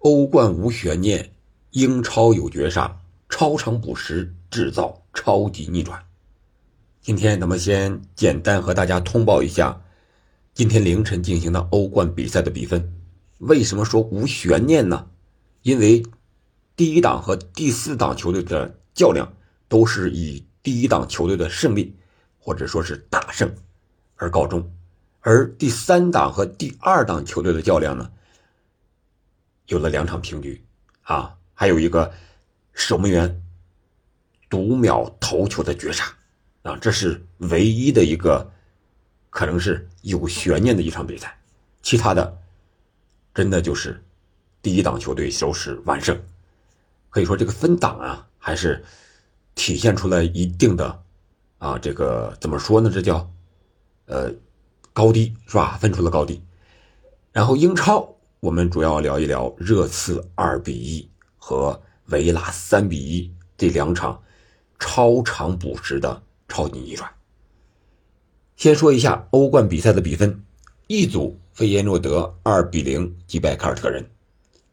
欧冠无悬念，英超有绝杀，超长补时制造超级逆转。今天咱们先简单和大家通报一下今天凌晨进行的欧冠比赛的比分。为什么说无悬念呢？因为第一档和第四档球队的较量都是以第一档球队的胜利或者说是大胜而告终，而第三档和第二档球队的较量呢，有了两场平局，啊，还有一个守门员读秒头球的绝杀，啊，这是唯一的一个可能是有悬念的一场比赛，其他的真的就是第一档球队收拾完胜，可以说这个分档啊，还是体现出了一定的。啊，这个怎么说呢？这叫，呃，高低是吧？分出了高低。然后英超，我们主要聊一聊热刺二比一和维拉三比一这两场超长补时的超级逆转。先说一下欧冠比赛的比分：一组费耶诺德二比零击败凯尔特人，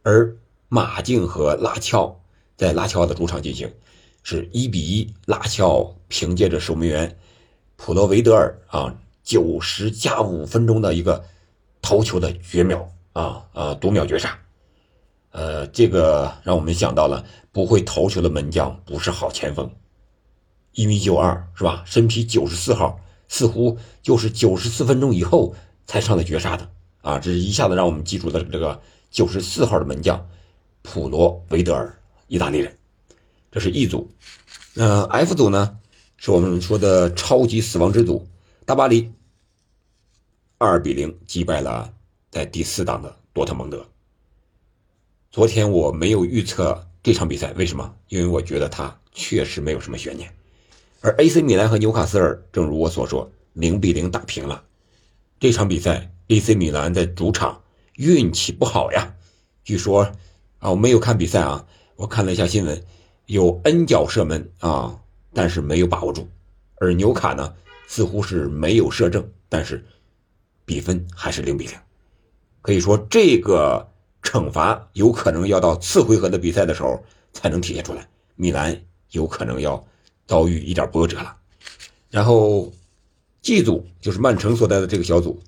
而马竞和拉乔在拉乔的主场进行。是一比一，拉乔凭借着守门员普罗维德尔啊九十加五分钟的一个头球的绝秒啊啊读秒绝杀，呃，这个让我们想到了不会投球的门将不是好前锋，一米九二是吧？身披九十四号，似乎就是九十四分钟以后才上的绝杀的啊！这是一下子让我们记住的这个九十四号的门将普罗维德尔，意大利人。这是 E 组，呃，F 组呢，是我们说的超级死亡之组，大巴黎二比零击败了在第四档的多特蒙德。昨天我没有预测这场比赛，为什么？因为我觉得它确实没有什么悬念。而 AC 米兰和纽卡斯尔，正如我所说，零比零打平了。这场比赛，AC 米兰在主场运气不好呀。据说啊，我没有看比赛啊，我看了一下新闻。有 N 脚射门啊，但是没有把握住，而纽卡呢似乎是没有射正，但是比分还是零比零，可以说这个惩罚有可能要到次回合的比赛的时候才能体现出来，米兰有可能要遭遇一点波折了。然后 G 组就是曼城所在的这个小组，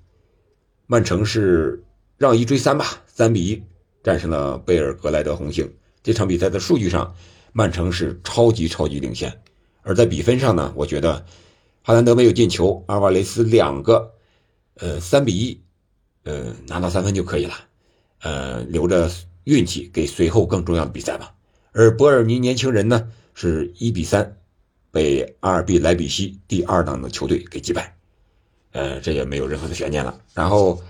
曼城是让一追三吧，三比一战胜了贝尔格莱德红星。这场比赛的数据上。曼城是超级超级领先，而在比分上呢，我觉得哈兰德没有进球，阿瓦雷斯两个，呃，三比一，呃，拿到三分就可以了，呃，留着运气给随后更重要的比赛吧。而博尔尼年轻人呢，是一比三被阿尔比莱比锡第二档的球队给击败，呃，这也没有任何的悬念了。然后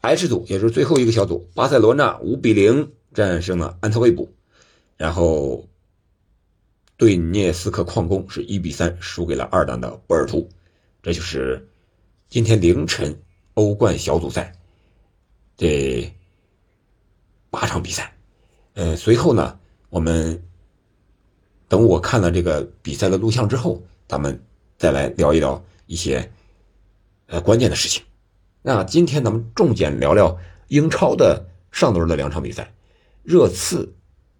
H 组也是最后一个小组，巴塞罗那五比零战胜了安特卫普，然后。对涅斯克矿工是一比三输给了二档的波尔图，这就是今天凌晨欧冠小组赛这八场比赛。呃，随后呢，我们等我看了这个比赛的录像之后，咱们再来聊一聊一些呃关键的事情。那今天咱们重点聊聊英超的上轮的两场比赛，热刺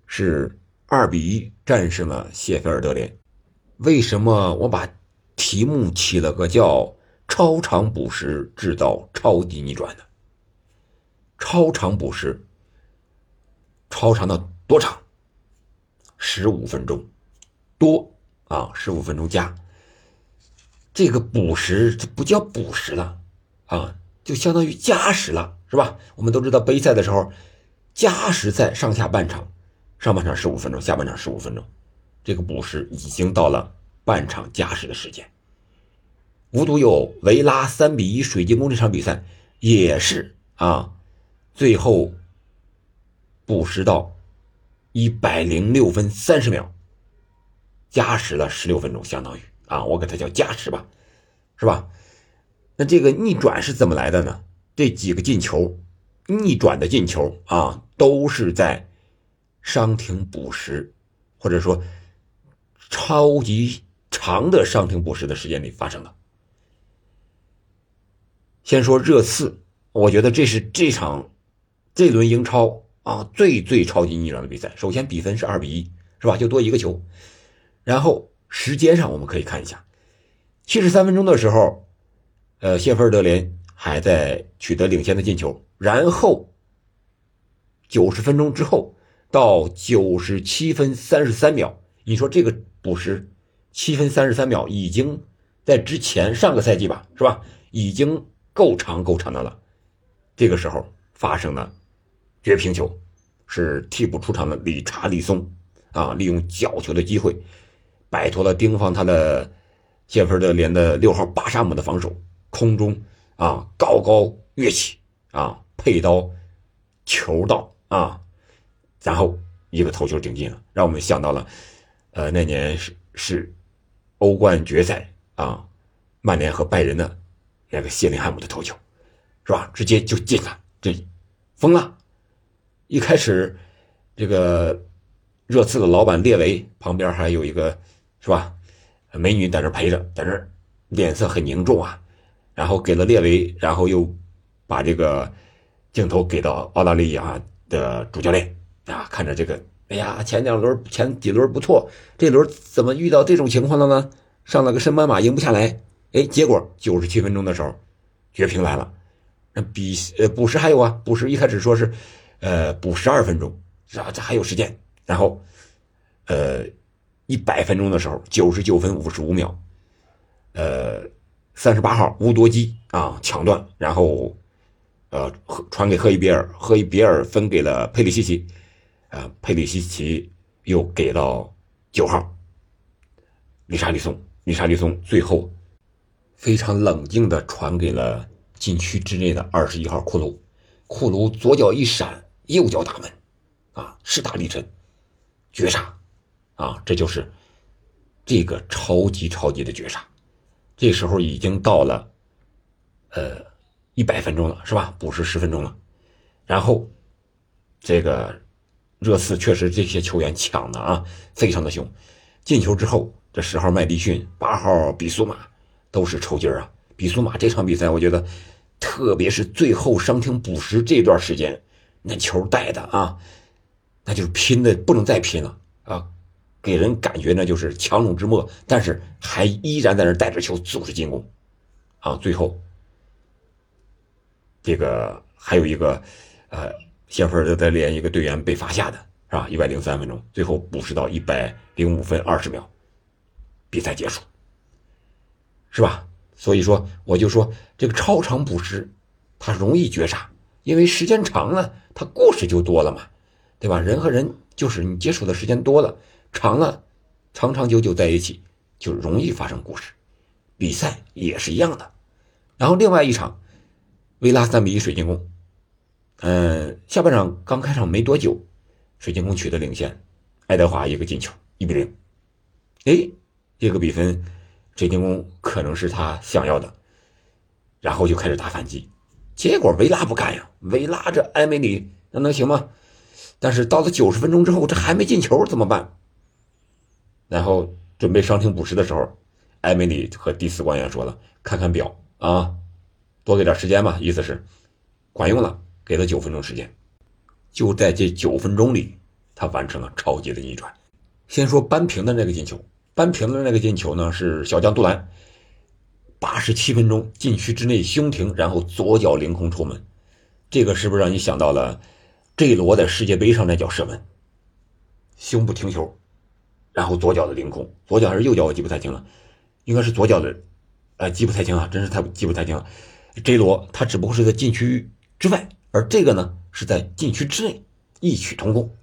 是。二比一战胜了谢菲尔德联。为什么我把题目起了个叫“超长补时制造超级逆转”呢？超长补时，超长的多长？十五分钟，多啊！十五分钟加这个补时，这不叫补时了啊，就相当于加时了，是吧？我们都知道杯赛的时候，加时赛上下半场。上半场十五分钟，下半场十五分钟，这个补时已经到了半场加时的时间。无独有维拉三比一水晶宫这场比赛也是啊，最后补时到一百零六分三十秒，加时了十六分钟，相当于啊，我给它叫加时吧，是吧？那这个逆转是怎么来的呢？这几个进球，逆转的进球啊，都是在。伤停补时，或者说超级长的伤停补时的时间里发生的。先说热刺，我觉得这是这场这轮英超啊，最最超级逆转的比赛。首先比分是二比一，是吧？就多一个球。然后时间上我们可以看一下，七十三分钟的时候，呃，谢菲尔德联还在取得领先的进球。然后九十分钟之后到九十七分三十三秒，你说这个补时七分三十三秒已经在之前上个赛季吧，是吧？已经够长够长的了。这个时候发生了绝平球，是替补出场的理查利松啊，利用角球的机会。摆脱了盯防他的谢菲尔德联的六号巴沙姆的防守，空中啊高高跃起啊佩刀球到啊，然后一个头球顶进了，让我们想到了呃那年是是欧冠决赛啊曼联和拜仁的那个谢林汉姆的头球，是吧？直接就进了，这疯了！一开始这个热刺的老板列维旁边还有一个。是吧？美女在这陪着，在这脸色很凝重啊。然后给了列维，然后又把这个镜头给到澳大利亚的主教练啊，看着这个，哎呀，前两轮前几轮不错，这轮怎么遇到这种情况了呢？上了个深斑马，赢不下来。哎，结果九十七分钟的时候，绝平来了。那比呃补时还有啊，补时一开始说是，呃补十二分钟，是吧？这还有时间。然后，呃。一百分钟的时候，九十九分五十五秒，呃，三十八号乌多基啊抢断，然后，呃，传给赫伊比尔，赫伊比尔分给了佩里西奇，啊，佩里西奇又给到九号，理查利松，理查利松最后非常冷静的传给了禁区之内的二十一号库卢，库卢左脚一闪，右脚打门，啊，势大力沉，绝杀。啊，这就是这个超级超级的绝杀。这时候已经到了呃一百分钟了，是吧？补时十分钟了。然后这个热刺确实这些球员抢的啊，非常的凶。进球之后，这十号麦迪逊、八号比苏马都是抽筋儿啊。比苏马这场比赛，我觉得特别是最后伤停补时这段时间，那球带的啊，那就是拼的不能再拼了啊。给人感觉呢，就是强弩之末，但是还依然在那带着球组织进攻，啊，最后这个还有一个，呃，谢菲尔德的连一个队员被罚下的是吧？一百零三分钟，最后补时到一百零五分二十秒，比赛结束，是吧？所以说，我就说这个超长补时，它容易绝杀，因为时间长了，他故事就多了嘛，对吧？人和人就是你接触的时间多了。长了，长长久久在一起，就容易发生故事。比赛也是一样的。然后另外一场，维拉三比一水晶宫。嗯，下半场刚开场没多久，水晶宫取得领先，爱德华一个进球，一比零。哎，这个比分，水晶宫可能是他想要的，然后就开始打反击。结果维拉不干呀，维拉这埃梅里那能行吗？但是到了九十分钟之后，这还没进球怎么办？然后准备伤停补时的时候，埃梅里和第四官员说了：“看看表啊，多给点时间吧。”意思是管用了，给了九分钟时间。就在这九分钟里，他完成了超级的逆转。先说扳平的那个进球，扳平的那个进球呢是小将杜兰，八十七分钟禁区之内胸停，然后左脚凌空抽门。这个是不是让你想到了 J 罗在世界杯上那脚射门，胸部停球？然后左脚的凌空，左脚还是右脚我记不太清了，应该是左脚的，呃，记不太清啊，真是太记不太清了。J 罗他只不过是在禁区之外，而这个呢是在禁区之内异曲同工，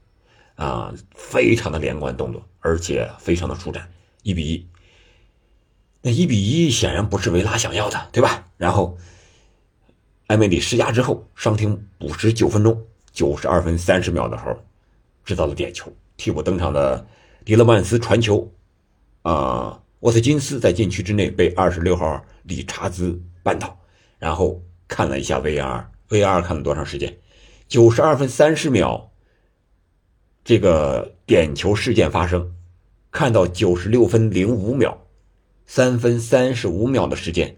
啊，非常的连贯动作，而且非常的舒展，一比一。那一比一显然不是维拉想要的，对吧？然后埃梅里施压之后，伤停补时九分钟，九十二分三十秒的时候制造了点球，替补登场的。迪勒曼斯传球，啊，沃特金斯在禁区之内被二十六号理查兹绊倒，然后看了一下 VR，VR 看了多长时间？九十二分三十秒，这个点球事件发生，看到九十六分零五秒，三分三十五秒的时间，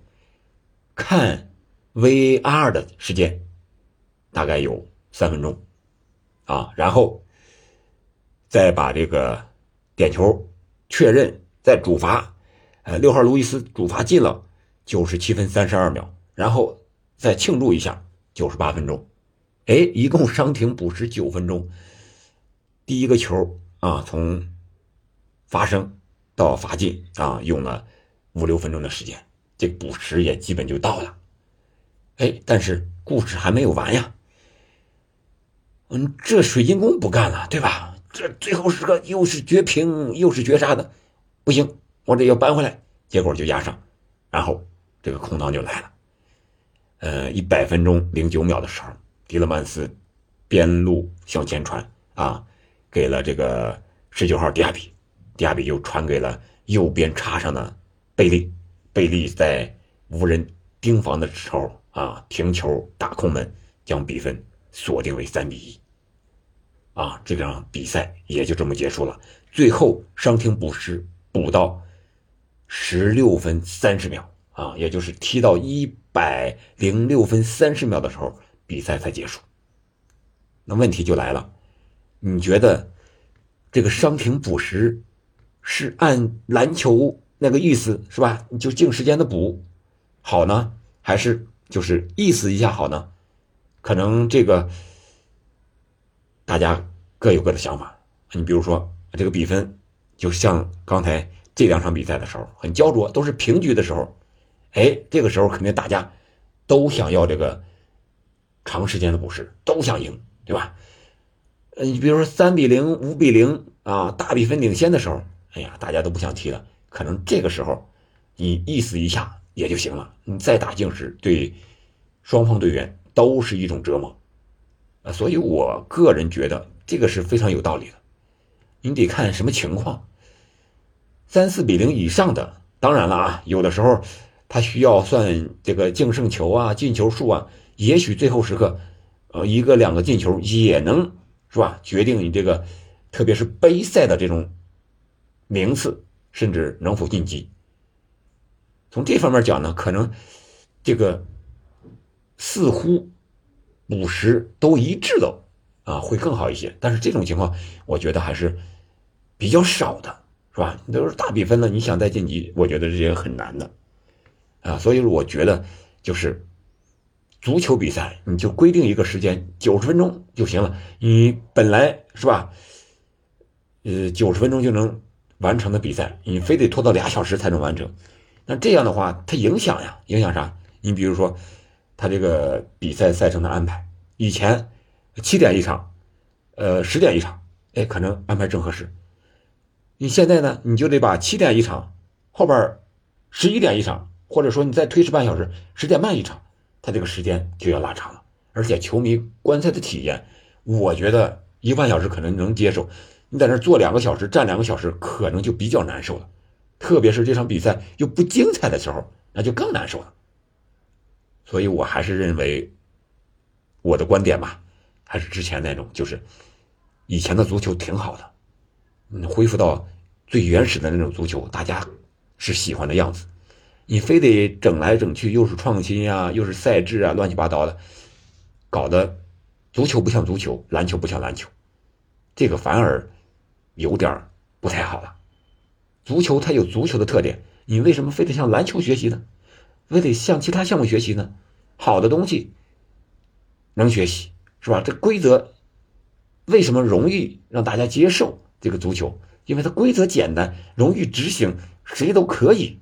看 VR 的时间。大概有三分钟，啊，然后再把这个点球确认，再主罚，呃，六号路易斯主罚进了九十七分三十二秒，然后再庆祝一下九十八分钟，哎，一共伤停补时九分钟，第一个球啊，从发生到罚进啊，用了五六分钟的时间，这补时也基本就到了，哎，但是故事还没有完呀。嗯，这水晶宫不干了，对吧？这最后时刻又是绝平又是绝杀的，不行，我得要扳回来。结果就压上，然后这个空档就来了。呃，一百分钟零九秒的时候，迪勒曼斯边路向前传啊，给了这个十九号迪亚比，迪亚比又传给了右边插上的贝利，贝利在无人盯防的时候啊，停球打空门，将比分锁定为三比一。啊，这场比赛也就这么结束了。最后伤停补时补到十六分三十秒啊，也就是踢到一百零六分三十秒的时候，比赛才结束。那问题就来了，你觉得这个伤停补时是按篮球那个意思是吧？你就净时间的补好呢，还是就是意思一下好呢？可能这个。大家各有各的想法。你比如说，这个比分就像刚才这两场比赛的时候，很焦灼，都是平局的时候，哎，这个时候肯定大家都想要这个长时间的补时，都想赢，对吧？呃，你比如说三比零、五比零啊，大比分领先的时候，哎呀，大家都不想踢了。可能这个时候你意思一下也就行了。你再打净时，对双方队员都是一种折磨。啊，所以我个人觉得这个是非常有道理的。你得看什么情况，三四比零以上的，当然了啊，有的时候他需要算这个净胜球啊、进球数啊，也许最后时刻，呃，一个两个进球也能是吧，决定你这个，特别是杯赛的这种名次，甚至能否晋级。从这方面讲呢，可能这个似乎。五十都一致的啊，会更好一些。但是这种情况，我觉得还是比较少的，是吧？都是大比分了，你想再晋级，我觉得这也很难的啊。所以我觉得，就是足球比赛，你就规定一个时间，九十分钟就行了。你本来是吧，呃，九十分钟就能完成的比赛，你非得拖到俩小时才能完成，那这样的话，它影响呀，影响啥？你比如说。他这个比赛赛程的安排，以前七点一场，呃十点一场，哎，可能安排正合适。你现在呢，你就得把七点一场，后边十一点一场，或者说你再推迟半小时，十点半一场，他这个时间就要拉长了。而且球迷观赛的体验，我觉得一个半小时可能能接受，你在那坐两个小时，站两个小时，可能就比较难受了。特别是这场比赛又不精彩的时候，那就更难受了。所以我还是认为，我的观点吧，还是之前那种，就是以前的足球挺好的，嗯，恢复到最原始的那种足球，大家是喜欢的样子。你非得整来整去，又是创新呀，又是赛制啊，乱七八糟的，搞得足球不像足球，篮球不像篮球，这个反而有点不太好了。足球它有足球的特点，你为什么非得向篮球学习呢？非得向其他项目学习呢？好的东西能学习是吧？这规则为什么容易让大家接受？这个足球，因为它规则简单，容易执行，谁都可以。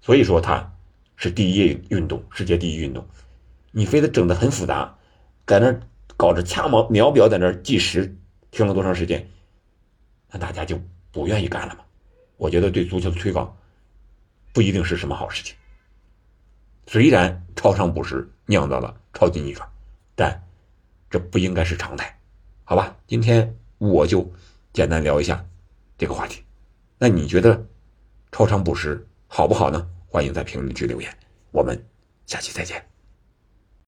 所以说它是第一运动，世界第一运动。你非得整的很复杂，在那搞着掐毛秒表，在那计时，停了多长时间，那大家就不愿意干了嘛。我觉得对足球的推广不一定是什么好事情。虽然超长补时酿造了超级逆转，但这不应该是常态，好吧？今天我就简单聊一下这个话题。那你觉得超长补时好不好呢？欢迎在评论区留言。我们下期再见。